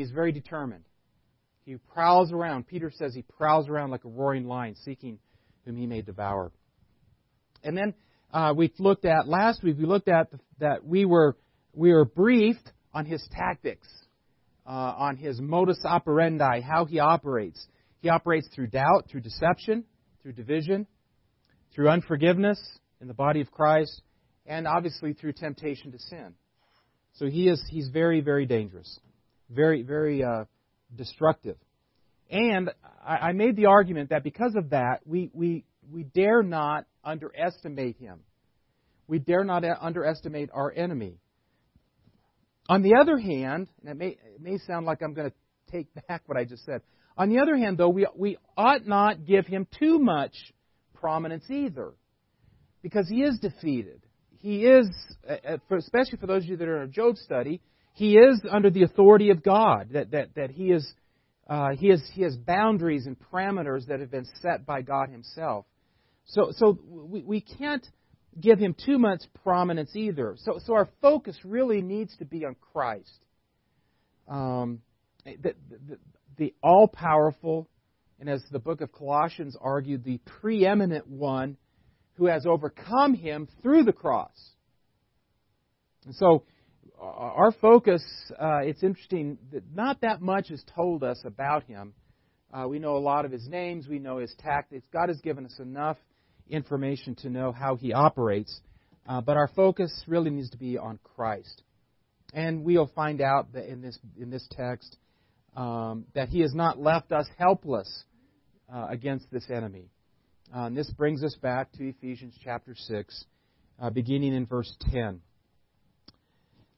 he's very determined. He prowls around. Peter says he prowls around like a roaring lion, seeking whom he may devour. And then uh, we looked at last week. We looked at the, that we were we were briefed on his tactics, uh, on his modus operandi, how he operates. He operates through doubt, through deception, through division, through unforgiveness in the body of Christ, and obviously through temptation to sin. So he is he's very very dangerous, very very uh, destructive. And I, I made the argument that because of that, we we we dare not underestimate him. We dare not uh, underestimate our enemy. On the other hand, and it may, it may sound like I'm going to take back what I just said. On the other hand, though, we, we ought not give him too much prominence either, because he is defeated. He is, uh, uh, especially for those of you that are in a Job study, he is under the authority of God. That that that he is, uh, he has he has boundaries and parameters that have been set by God Himself. So, so we, we can't give him too much prominence either. So, so our focus really needs to be on Christ. Um, the, the, the all powerful, and as the book of Colossians argued, the preeminent one who has overcome him through the cross. And so, our focus, uh, it's interesting that not that much is told us about him. Uh, we know a lot of his names, we know his tactics. God has given us enough information to know how he operates. Uh, but our focus really needs to be on Christ. And we'll find out that in this, in this text um, that he has not left us helpless uh, against this enemy. Uh, and this brings us back to Ephesians chapter 6, uh, beginning in verse 10.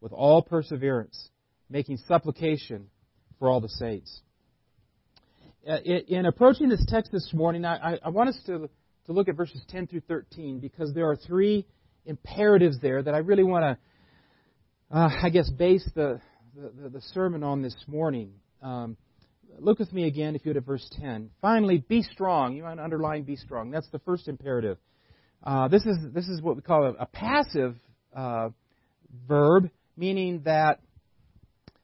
with all perseverance, making supplication for all the saints. Uh, in approaching this text this morning, I, want us to, to look at verses 10 through 13 because there are three imperatives there that I really want to, uh, I guess, base the, the, the, sermon on this morning. Um, look with me again, if you would, at verse 10. Finally, be strong. You to underline be strong. That's the first imperative. Uh, this, is, this is what we call a, a passive uh, verb, meaning that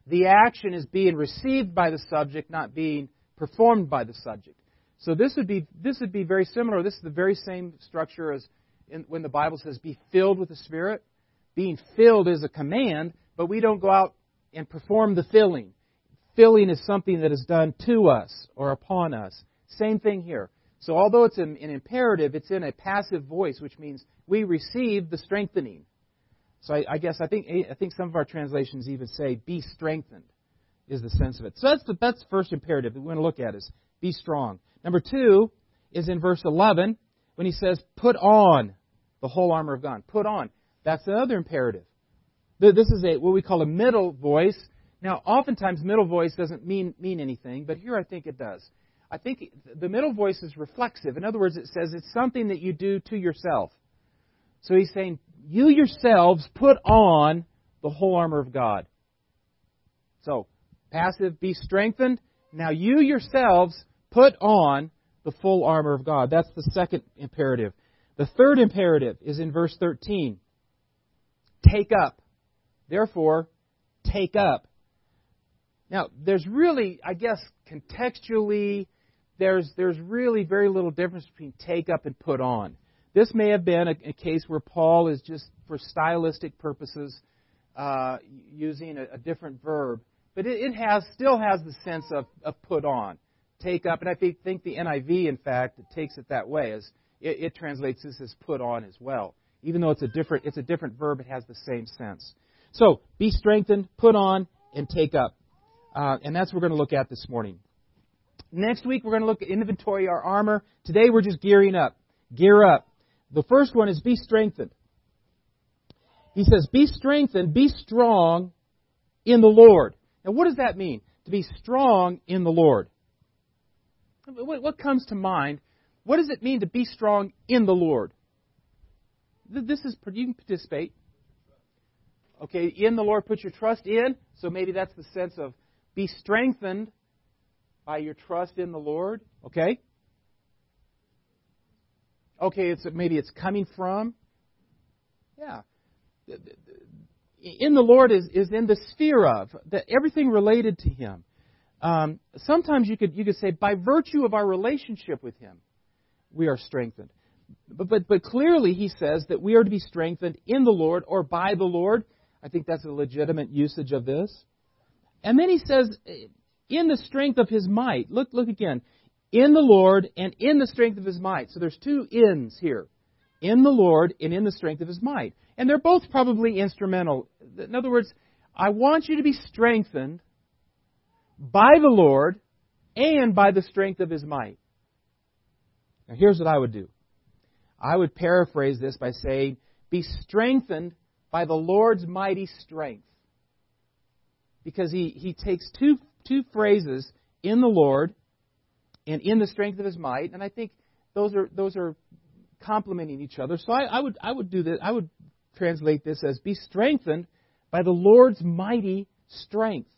the action is being received by the subject, not being performed by the subject. So this would be this would be very similar. This is the very same structure as in, when the Bible says, "Be filled with the Spirit." Being filled is a command, but we don't go out and perform the filling. Filling is something that is done to us or upon us. Same thing here. So although it's an, an imperative, it's in a passive voice, which means we receive the strengthening. So I, I guess I think I think some of our translations even say, "Be strengthened." is the sense of it. So that's the that's the first imperative that we want to look at is be strong. Number two is in verse 11 when he says, "Put on the whole armor of God." Put on. That's another imperative. This is a what we call a middle voice. Now, oftentimes middle voice doesn't mean mean anything, but here I think it does. I think the middle voice is reflexive. In other words, it says it's something that you do to yourself. So he's saying, you yourselves put on the whole armor of God. So, Passive, be strengthened. Now you yourselves put on the full armor of God. That's the second imperative. The third imperative is in verse 13. Take up. Therefore, take up. Now, there's really, I guess, contextually, there's, there's really very little difference between take up and put on. This may have been a, a case where Paul is just, for stylistic purposes, uh, using a, a different verb but it, it has still has the sense of, of put on, take up, and I think, think the NIV, in fact, takes it that way, as it, it translates this as put on as well. Even though it's a different it's a different verb, it has the same sense. So be strengthened, put on, and take up, uh, and that's what we're going to look at this morning. Next week we're going to look at inventory our armor. Today we're just gearing up. Gear up. The first one is be strengthened. He says, Be strengthened, be strong in the Lord. Now, what does that mean? To be strong in the Lord. What comes to mind? What does it mean to be strong in the Lord? This is, you can participate. Okay, in the Lord, put your trust in. So maybe that's the sense of be strengthened by your trust in the Lord. Okay? Okay, it's maybe it's coming from. Yeah in the Lord is, is in the sphere of that everything related to Him. Um, sometimes you could you could say by virtue of our relationship with Him, we are strengthened. But, but but clearly He says that we are to be strengthened in the Lord or by the Lord. I think that's a legitimate usage of this. And then He says in the strength of His might. Look look again. In the Lord and in the strength of His might. So there's two ins here. In the Lord and in the strength of His might. And they're both probably instrumental. In other words, I want you to be strengthened by the Lord and by the strength of His might. Now, here's what I would do I would paraphrase this by saying, Be strengthened by the Lord's mighty strength. Because he, he takes two, two phrases, in the Lord and in the strength of His might, and I think those are, those are complementing each other. So I, I, would, I would do this. I would translate this as be strengthened by the Lord's mighty strength.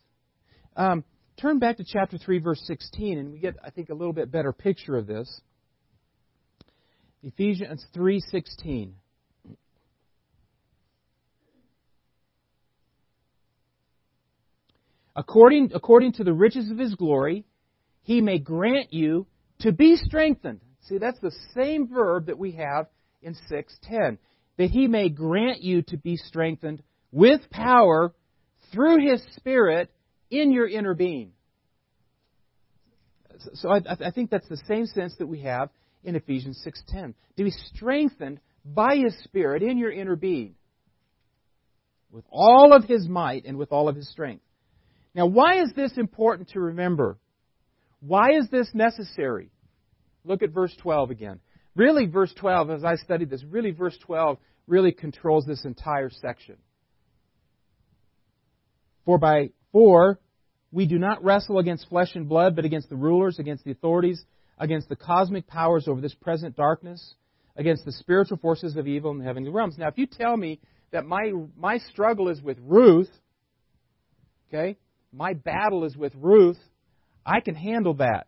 Um, turn back to chapter 3, verse 16, and we get, I think, a little bit better picture of this. Ephesians 3:16. According, according to the riches of his glory, he may grant you to be strengthened. See, that's the same verb that we have in 6:10 that he may grant you to be strengthened with power through his Spirit in your inner being. So I, I think that's the same sense that we have in Ephesians 6:10. To be strengthened by his Spirit in your inner being with all of his might and with all of his strength. Now, why is this important to remember? Why is this necessary? Look at verse 12 again. Really, verse 12, as I studied this, really, verse 12 really controls this entire section. For by for we do not wrestle against flesh and blood, but against the rulers, against the authorities, against the cosmic powers over this present darkness, against the spiritual forces of evil in the heavenly realms. Now, if you tell me that my my struggle is with Ruth, okay, my battle is with Ruth, I can handle that.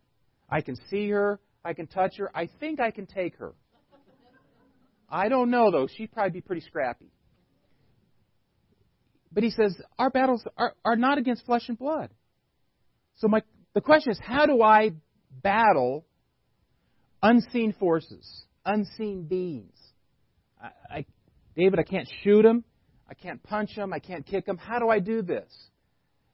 I can see her. I can touch her. I think I can take her. I don't know, though. She'd probably be pretty scrappy. But he says, our battles are, are not against flesh and blood. So my, the question is, how do I battle unseen forces, unseen beings? I, I, David, I can't shoot him. I can't punch him. I can't kick him. How do I do this?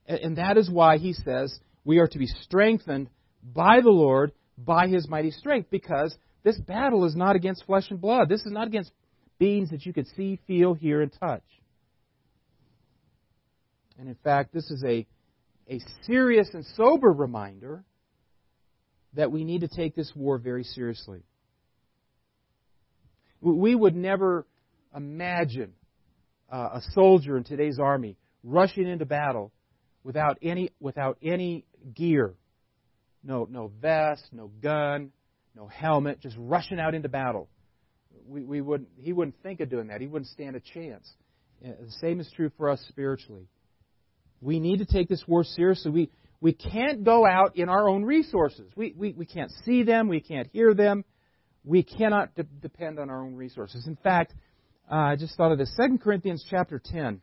And, and that is why he says we are to be strengthened by the Lord by his mighty strength because this battle is not against flesh and blood. This is not against beings that you could see, feel, hear, and touch. And in fact, this is a, a serious and sober reminder that we need to take this war very seriously. We would never imagine uh, a soldier in today's army rushing into battle without any, without any gear no, no vest, no gun, no helmet, just rushing out into battle. We, we wouldn't, he wouldn't think of doing that. He wouldn't stand a chance. The same is true for us spiritually. We need to take this war seriously. We, we can't go out in our own resources. We, we, we can't see them. We can't hear them. We cannot de- depend on our own resources. In fact, uh, I just thought of this. 2 Corinthians chapter 10.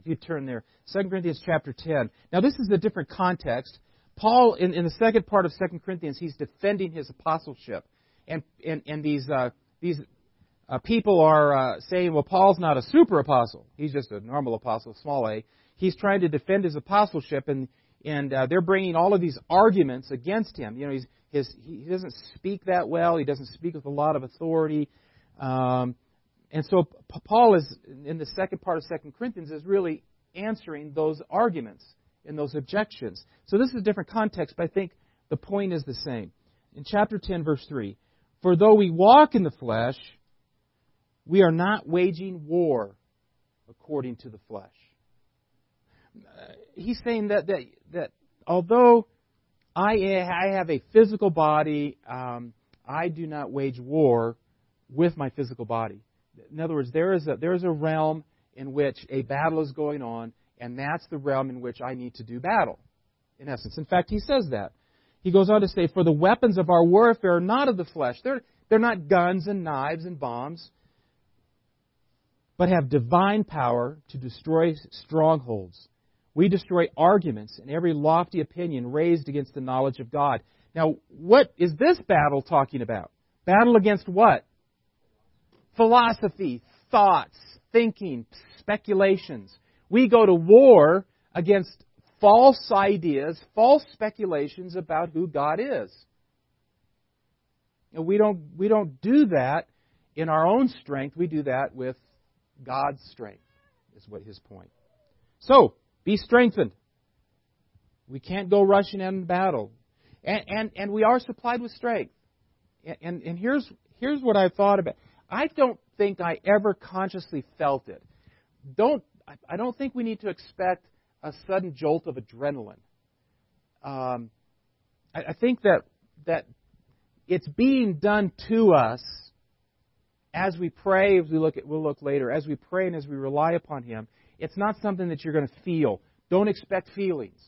If you turn there. 2 Corinthians chapter 10. Now, this is a different context. Paul, in, in the second part of 2 Corinthians, he's defending his apostleship. And, and, and these, uh, these uh, people are uh, saying, well, Paul's not a super apostle. He's just a normal apostle, small a. he's trying to defend his apostleship, and and uh, they're bringing all of these arguments against him. You know, he's his he doesn't speak that well. He doesn't speak with a lot of authority. Um, and so Paul is in the second part of Second Corinthians is really answering those arguments and those objections. So this is a different context, but I think the point is the same. In chapter 10, verse 3, for though we walk in the flesh, we are not waging war according to the flesh. He's saying that, that, that although I, I have a physical body, um, I do not wage war with my physical body. In other words, there is a, there is a realm in which a battle is going on, and that's the realm in which I need to do battle, in essence. In fact, he says that. He goes on to say, For the weapons of our warfare are not of the flesh. They're, they're not guns and knives and bombs, but have divine power to destroy strongholds. We destroy arguments and every lofty opinion raised against the knowledge of God. Now, what is this battle talking about? Battle against what? Philosophy, thoughts, thinking, speculations. We go to war against false ideas, false speculations about who God is. And we don't, we don't do that in our own strength. We do that with God's strength, is what his point. So, be strengthened. We can't go rushing into battle. And, and, and we are supplied with strength. And, and, and here's, here's what I thought about. I don't think I ever consciously felt it. Don't, I don't think we need to expect a sudden jolt of adrenaline. Um, I, I think that, that it's being done to us as we pray, as we look at, we'll look later, as we pray and as we rely upon Him. It's not something that you're going to feel. Don't expect feelings.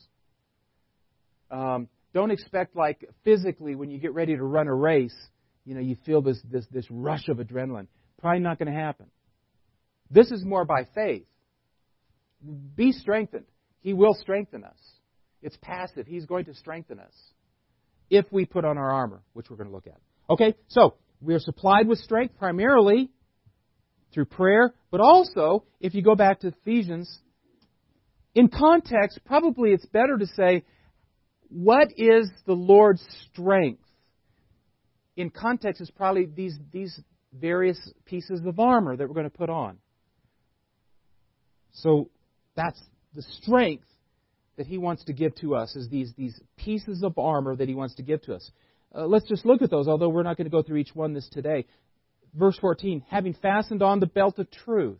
Um, don't expect like physically when you get ready to run a race, you know, you feel this this this rush of adrenaline. Probably not going to happen. This is more by faith. Be strengthened. He will strengthen us. It's passive. He's going to strengthen us if we put on our armor, which we're going to look at. Okay, so we are supplied with strength primarily through prayer, but also, if you go back to Ephesians, in context, probably it's better to say, what is the Lord's strength? In context, it's probably these, these various pieces of armor that we're going to put on. So that's the strength that he wants to give to us is these, these pieces of armor that he wants to give to us. Uh, let's just look at those, although we're not going to go through each one this today. Verse 14, having fastened on the belt of truth,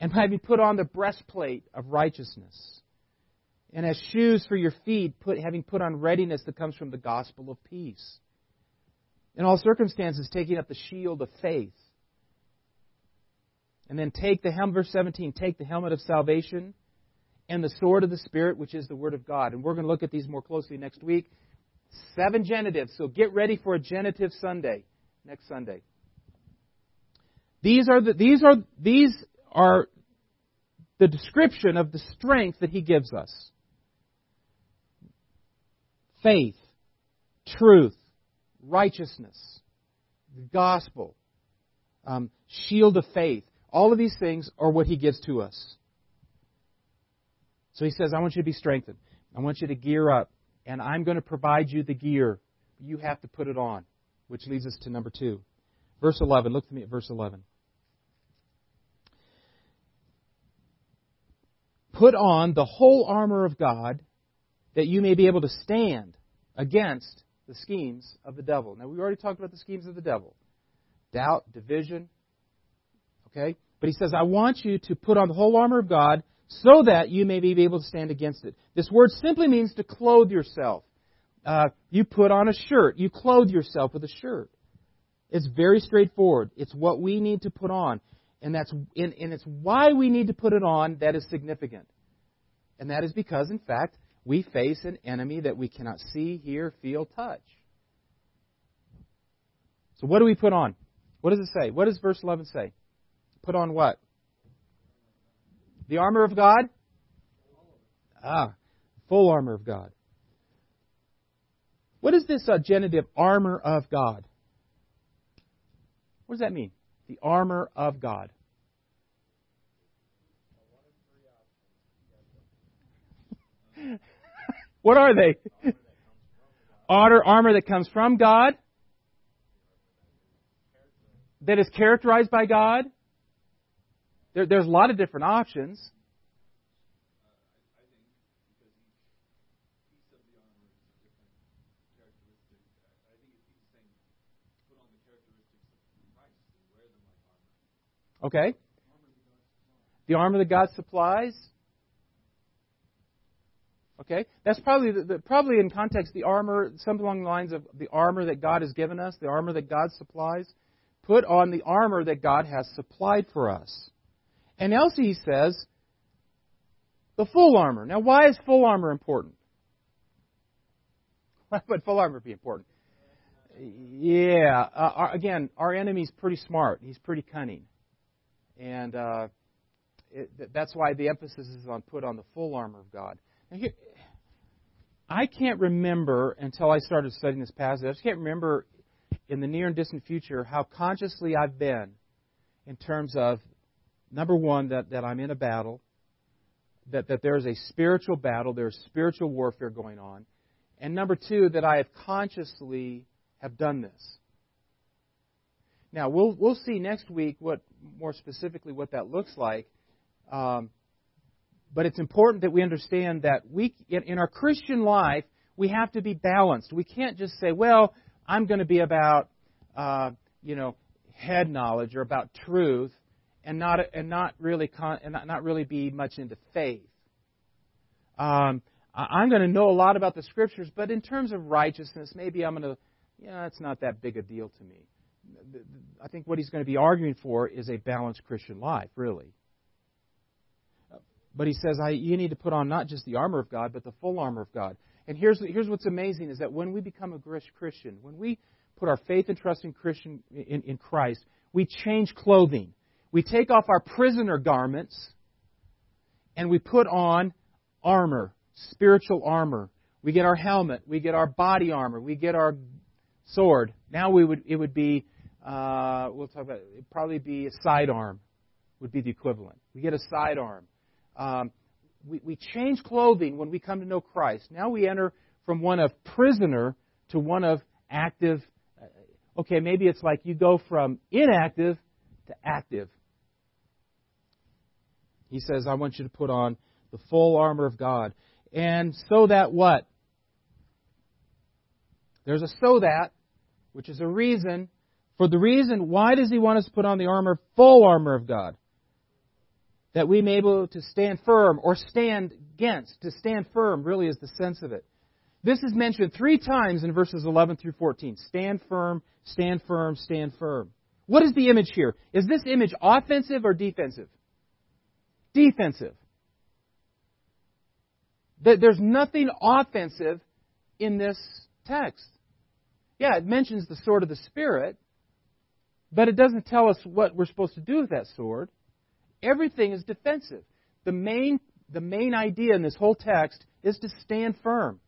and having put on the breastplate of righteousness, and as shoes for your feet, put, having put on readiness that comes from the gospel of peace. In all circumstances, taking up the shield of faith. And then take the helmet, verse 17, take the helmet of salvation and the sword of the Spirit, which is the Word of God. And we're going to look at these more closely next week. Seven genitives, so get ready for a genitive Sunday next Sunday. These are the, these are these are the description of the strength that he gives us. Faith, truth, righteousness, the gospel, um, shield of faith. All of these things are what he gives to us. So he says, I want you to be strengthened. I want you to gear up. And I'm going to provide you the gear. You have to put it on. Which leads us to number two. Verse 11. Look to me at verse 11. Put on the whole armor of God that you may be able to stand against the schemes of the devil. Now, we already talked about the schemes of the devil doubt, division. Okay? But he says, I want you to put on the whole armor of God so that you may be able to stand against it. This word simply means to clothe yourself. Uh, you put on a shirt. You clothe yourself with a shirt. It's very straightforward. It's what we need to put on. And that's and, and it's why we need to put it on that is significant. And that is because, in fact, we face an enemy that we cannot see, hear, feel, touch. So what do we put on? What does it say? What does verse 11 say? Put on what? The armor of God? Ah, full armor of God. What is this uh, genitive, armor of God? What does that mean? The armor of God. what are they? Armor, that comes from God, that is characterized by God. There, there's a lot of different options. Okay? The armor that God supplies. Okay? That's probably the, the, probably in context the armor, something along the lines of the armor that God has given us, the armor that God supplies. Put on the armor that God has supplied for us. And else he says, the full armor. Now, why is full armor important? Why would full armor be important? Yeah, uh, again, our enemy's pretty smart. He's pretty cunning. And uh, it, that's why the emphasis is on put on the full armor of God. Now here, I can't remember until I started studying this passage. I just can't remember in the near and distant future how consciously I've been in terms of number one that, that I'm in a battle, that, that there's a spiritual battle, there's spiritual warfare going on, and number two that I have consciously have done this. Now we'll we'll see next week what more specifically what that looks like. Um, but it's important that we understand that we in, our Christian life we have to be balanced. We can't just say, "Well, I'm going to be about uh, you know head knowledge or about truth," and not and not really con, and not, not really be much into faith. Um, I'm going to know a lot about the scriptures, but in terms of righteousness, maybe I'm going to, yeah, it's not that big a deal to me. I think what he's going to be arguing for is a balanced Christian life, really. But he says, you need to put on not just the armor of God, but the full armor of God. And here's, here's what's amazing is that when we become a Christian, when we put our faith and trust in, Christian, in, in Christ, we change clothing. We take off our prisoner garments and we put on armor, spiritual armor. We get our helmet, we get our body armor, we get our sword. Now we would it would be uh, we'll talk about it would probably be a sidearm would be the equivalent. We get a sidearm. Um, we, we change clothing when we come to know Christ. Now we enter from one of prisoner to one of active. Uh, okay, maybe it's like you go from inactive to active. He says, I want you to put on the full armor of God. And so that what? There's a so that, which is a reason for the reason, why does he want us to put on the armor, full armor of God? That we may be able to stand firm or stand against. To stand firm really is the sense of it. This is mentioned three times in verses 11 through 14. Stand firm, stand firm, stand firm. What is the image here? Is this image offensive or defensive? Defensive. There's nothing offensive in this text. Yeah, it mentions the sword of the Spirit, but it doesn't tell us what we're supposed to do with that sword. Everything is defensive. The main, the main idea in this whole text is to stand firm.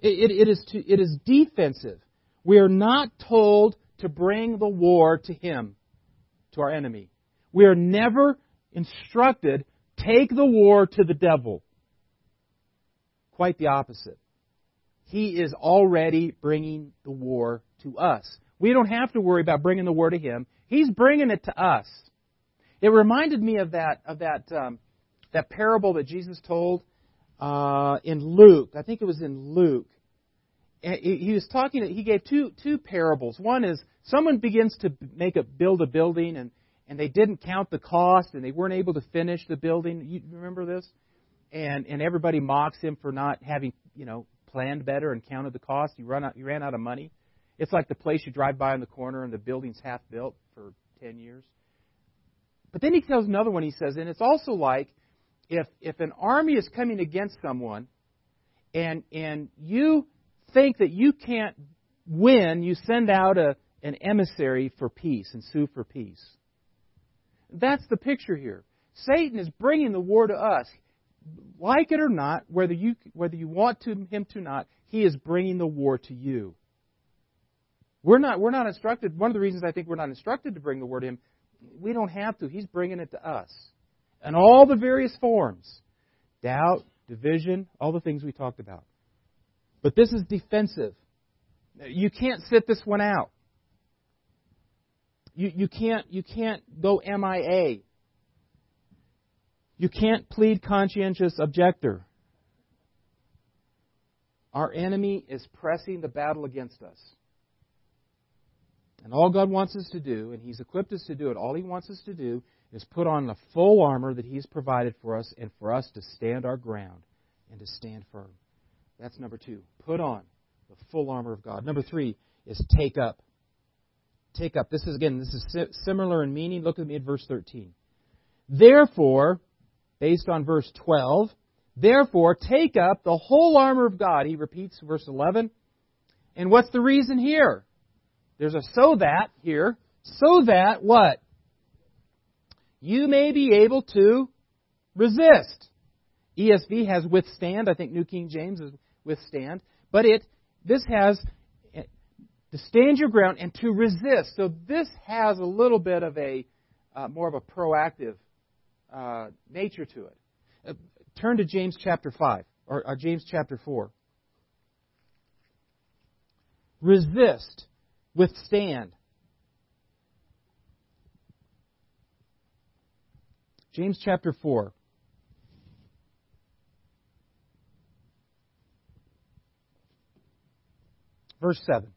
It, it, it, is to, it is defensive. We are not told to bring the war to him, to our enemy. We are never instructed, take the war to the devil. Quite the opposite. He is already bringing the war to us. We don't have to worry about bringing the war to him. He's bringing it to us. It reminded me of that of that um, that parable that Jesus told uh, in Luke. I think it was in Luke. He was talking. He gave two two parables. One is someone begins to make a build a building and and they didn't count the cost and they weren't able to finish the building. You remember this? And and everybody mocks him for not having you know planned better and counted the cost. You run out. You ran out of money. It's like the place you drive by on the corner and the building's half built for 10 years. But then he tells another one, he says, and it's also like if, if an army is coming against someone and, and you think that you can't win, you send out a, an emissary for peace and sue for peace. That's the picture here. Satan is bringing the war to us. Like it or not, whether you, whether you want to, him to not, he is bringing the war to you. We're not, we're not instructed. One of the reasons I think we're not instructed to bring the word to Him, we don't have to. He's bringing it to us. And all the various forms doubt, division, all the things we talked about. But this is defensive. You can't sit this one out. You, you, can't, you can't go MIA. You can't plead conscientious objector. Our enemy is pressing the battle against us. And all God wants us to do, and He's equipped us to do it, all He wants us to do is put on the full armor that He's provided for us and for us to stand our ground and to stand firm. That's number two. Put on the full armor of God. Number three is take up. Take up. This is, again, this is similar in meaning. Look at me at verse 13. Therefore, based on verse 12, therefore take up the whole armor of God. He repeats verse 11. And what's the reason here? There's a so that here. So that what? You may be able to resist. ESV has withstand. I think New King James is withstand. But it this has to stand your ground and to resist. So this has a little bit of a uh, more of a proactive uh, nature to it. Uh, turn to James chapter five or uh, James chapter four. Resist, withstand. James chapter 4. Verse 7.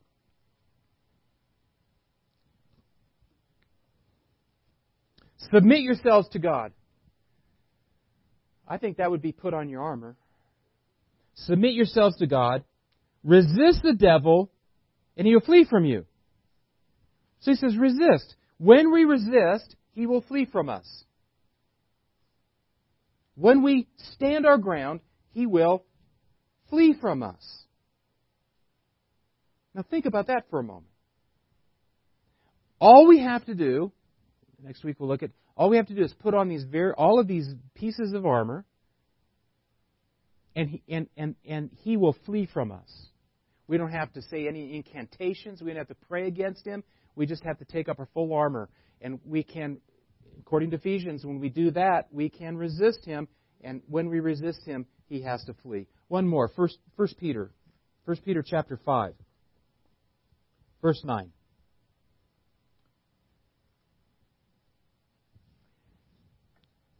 Submit yourselves to God. I think that would be put on your armor. Submit yourselves to God. Resist the devil, and he will flee from you. So he says, resist. When we resist, he will flee from us. When we stand our ground, he will flee from us. Now think about that for a moment. All we have to do, next week we'll look at, all we have to do is put on these very, all of these pieces of armor, and he, and, and, and he will flee from us. We don't have to say any incantations. We don't have to pray against him. We just have to take up our full armor. And we can, according to Ephesians, when we do that, we can resist him. And when we resist him, he has to flee. One more. First, First Peter. First Peter chapter 5. Verse 9.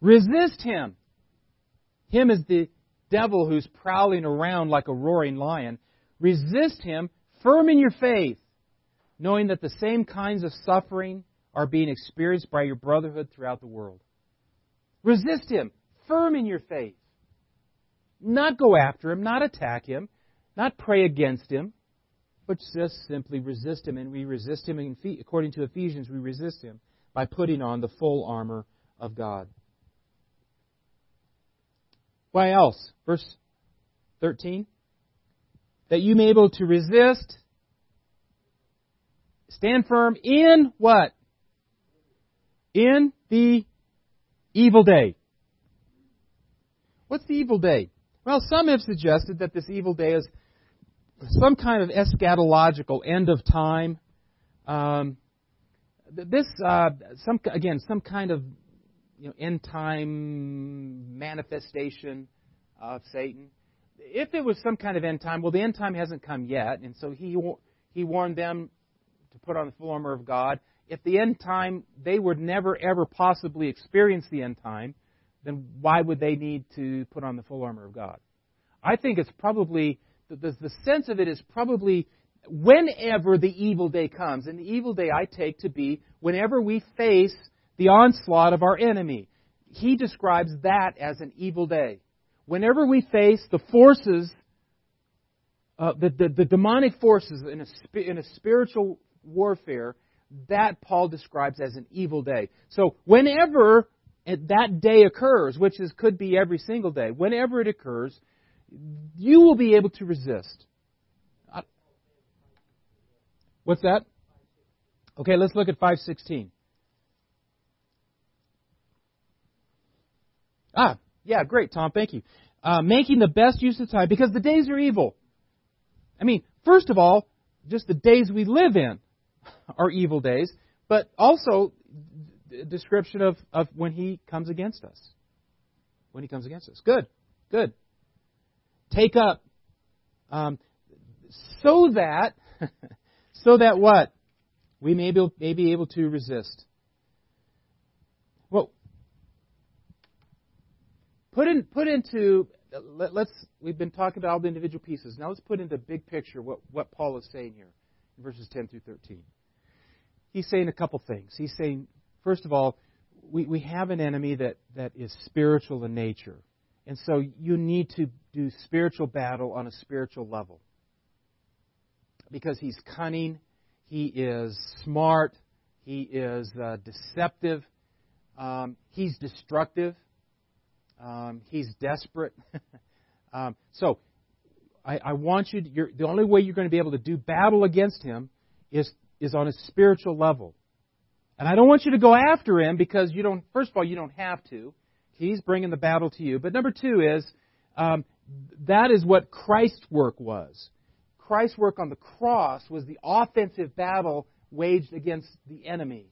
Resist him. Him is the devil who's prowling around like a roaring lion. Resist him, firm in your faith, knowing that the same kinds of suffering are being experienced by your brotherhood throughout the world. Resist him, firm in your faith. Not go after him, not attack him, not pray against him, but just simply resist him. And we resist him, in, according to Ephesians, we resist him by putting on the full armor of God. Why else? Verse 13. That you may be able to resist, stand firm in what? In the evil day. What's the evil day? Well, some have suggested that this evil day is some kind of eschatological end of time. Um, this, uh, some again, some kind of you know, end time manifestation of Satan. If it was some kind of end time, well, the end time hasn't come yet, and so he he warned them to put on the full armor of God. If the end time they would never ever possibly experience the end time, then why would they need to put on the full armor of God? I think it's probably the, the, the sense of it is probably whenever the evil day comes. And the evil day I take to be whenever we face the onslaught of our enemy. He describes that as an evil day. Whenever we face the forces, uh, the, the, the, demonic forces in a, in a spiritual warfare, that Paul describes as an evil day. So whenever that day occurs, which is, could be every single day, whenever it occurs, you will be able to resist. What's that? Okay, let's look at 516. Ah, yeah, great, Tom. Thank you. Uh, making the best use of time because the days are evil. I mean, first of all, just the days we live in are evil days, but also a description of, of when he comes against us. When he comes against us. Good, good. take up, um, so that, so that what? We may be, may be able to resist. Well, put in, put into, let, us we've been talking about all the individual pieces. Now let's put into big picture what, what Paul is saying here in verses 10 through 13. He's saying a couple things. He's saying, first of all, we, we have an enemy that, that is spiritual in nature. And so you need to do spiritual battle on a spiritual level. Because he's cunning, he is smart, he is uh, deceptive, um, he's destructive, um, he's desperate. um, so I, I, want you to, the only way you're going to be able to do battle against him is, is on a spiritual level. And I don't want you to go after him because you don't, first of all, you don't have to. He's bringing the battle to you. But number two is, um, that is what Christ's work was. Christ's work on the cross was the offensive battle waged against the enemy.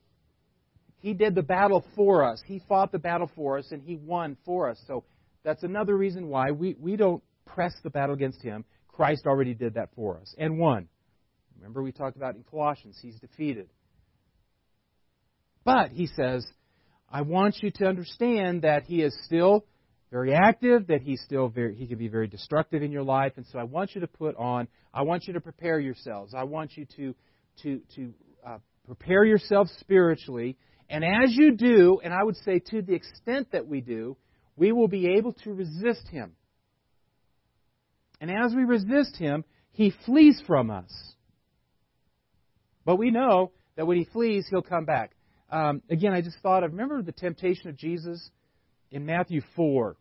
He did the battle for us. He fought the battle for us, and He won for us. So that's another reason why we, we don't press the battle against Him. Christ already did that for us and won. Remember, we talked about in Colossians, He's defeated. But, He says, I want you to understand that He is still very active, that he's still very, he can be very destructive in your life. And so I want you to put on, I want you to prepare yourselves. I want you to, to, to uh, prepare yourselves spiritually. And as you do, and I would say to the extent that we do, we will be able to resist him. And as we resist him, he flees from us. But we know that when he flees, he'll come back. Um, again, I just thought of remember the temptation of Jesus in Matthew 4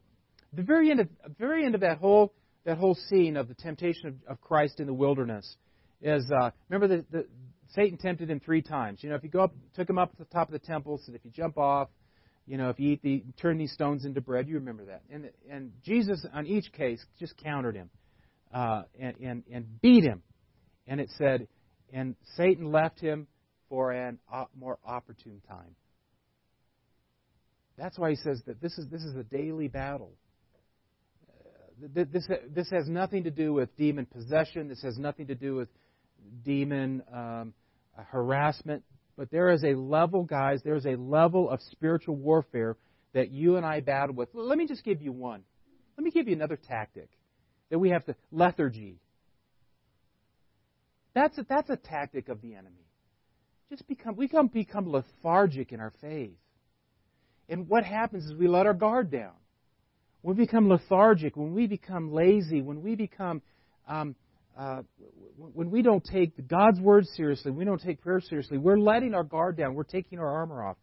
the very end of very end of that whole that whole scene of the temptation of, of Christ in the wilderness is uh, remember that the, Satan tempted him three times. You know, if you go up, took him up to the top of the temple, said if you jump off, you know, if you eat the turn these stones into bread, you remember that. And and Jesus on each case just countered him uh, and, and and beat him. And it said, and Satan left him for an uh, more opportune time. That's why he says that this is this is a daily battle this, this has nothing to do with demon possession. This has nothing to do with demon um, harassment. But there is a level, guys, there is a level of spiritual warfare that you and I battle with. Let me just give you one. Let me give you another tactic that we have to lethargy. That's a, that's a tactic of the enemy. Just become we become, become lethargic in our faith. And what happens is we let our guard down we become lethargic, when we become lazy, when we become, um, uh, when we don't take God's word seriously, we don't take prayer seriously, we're letting our guard down. We're taking our armor off.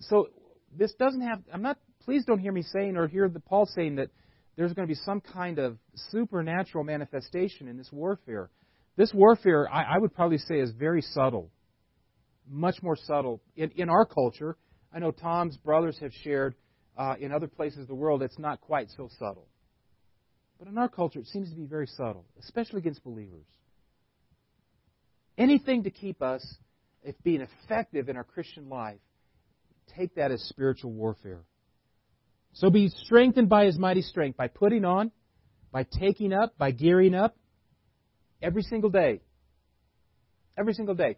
So this doesn't have. I'm not. Please don't hear me saying or hear the Paul saying that there's going to be some kind of supernatural manifestation in this warfare. This warfare, I, I would probably say, is very subtle, much more subtle in, in our culture. I know Tom's brothers have shared uh, in other places of the world, it's not quite so subtle. But in our culture, it seems to be very subtle, especially against believers. Anything to keep us if being effective in our Christian life, take that as spiritual warfare. So be strengthened by his mighty strength, by putting on, by taking up, by gearing up, every single day. Every single day.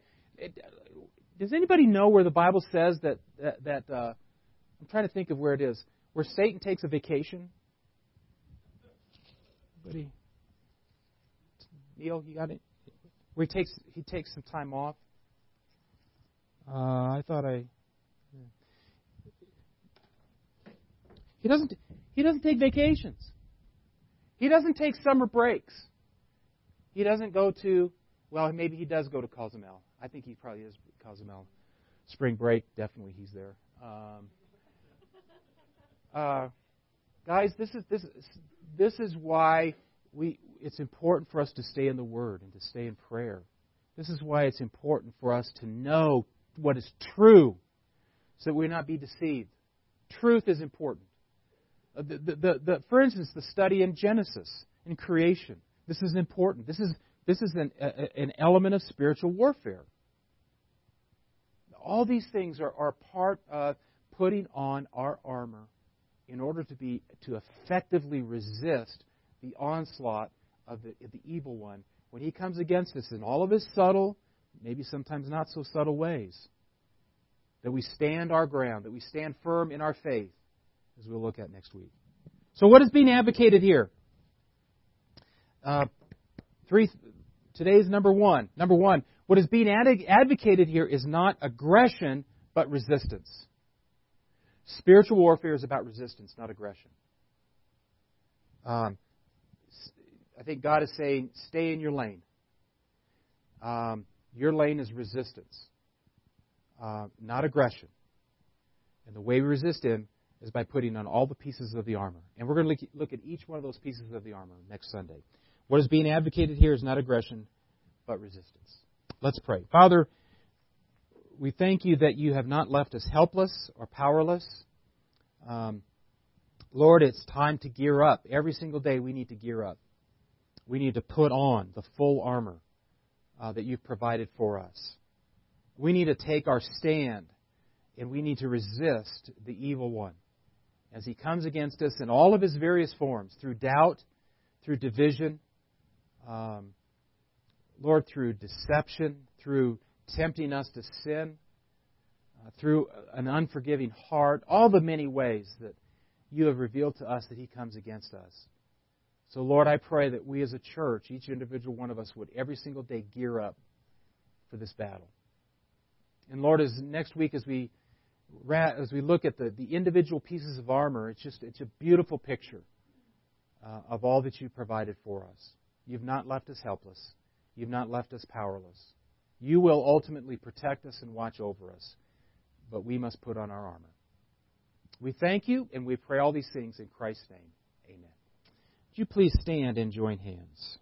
Does anybody know where the Bible says that that, that uh, I'm trying to think of where it is. Where Satan takes a vacation. Buddy. Neil, you got it? Where he takes he takes some time off. Uh, I thought I. He doesn't. He doesn't take vacations. He doesn't take summer breaks. He doesn't go to. Well, maybe he does go to Cozumel. I think he probably is Cozumel. Spring break, definitely he's there. Um, uh, guys, this is this this is why we it's important for us to stay in the Word and to stay in prayer. This is why it's important for us to know what is true, so that we not be deceived. Truth is important. Uh, the, the, the, the, for instance, the study in Genesis in creation. This is important. This is this is an, a, an element of spiritual warfare. All these things are, are part of putting on our armor in order to be to effectively resist the onslaught of the, of the evil one when he comes against us in all of his subtle, maybe sometimes not so subtle ways. That we stand our ground, that we stand firm in our faith, as we'll look at next week. So, what is being advocated here? Uh, three. Today's number one. Number one, what is being ad- advocated here is not aggression, but resistance. Spiritual warfare is about resistance, not aggression. Um, I think God is saying, stay in your lane. Um, your lane is resistance, uh, not aggression. And the way we resist Him is by putting on all the pieces of the armor. And we're going to look at each one of those pieces of the armor next Sunday. What is being advocated here is not aggression, but resistance. Let's pray. Father, we thank you that you have not left us helpless or powerless. Um, Lord, it's time to gear up. Every single day we need to gear up. We need to put on the full armor uh, that you've provided for us. We need to take our stand and we need to resist the evil one as he comes against us in all of his various forms through doubt, through division, um, Lord, through deception, through tempting us to sin, uh, through an unforgiving heart, all the many ways that you have revealed to us that He comes against us. So, Lord, I pray that we as a church, each individual one of us, would every single day gear up for this battle. And Lord, as next week as we as we look at the, the individual pieces of armor, it's just it's a beautiful picture uh, of all that you provided for us. You've not left us helpless. You've not left us powerless. You will ultimately protect us and watch over us, but we must put on our armor. We thank you and we pray all these things in Christ's name. Amen. Would you please stand and join hands?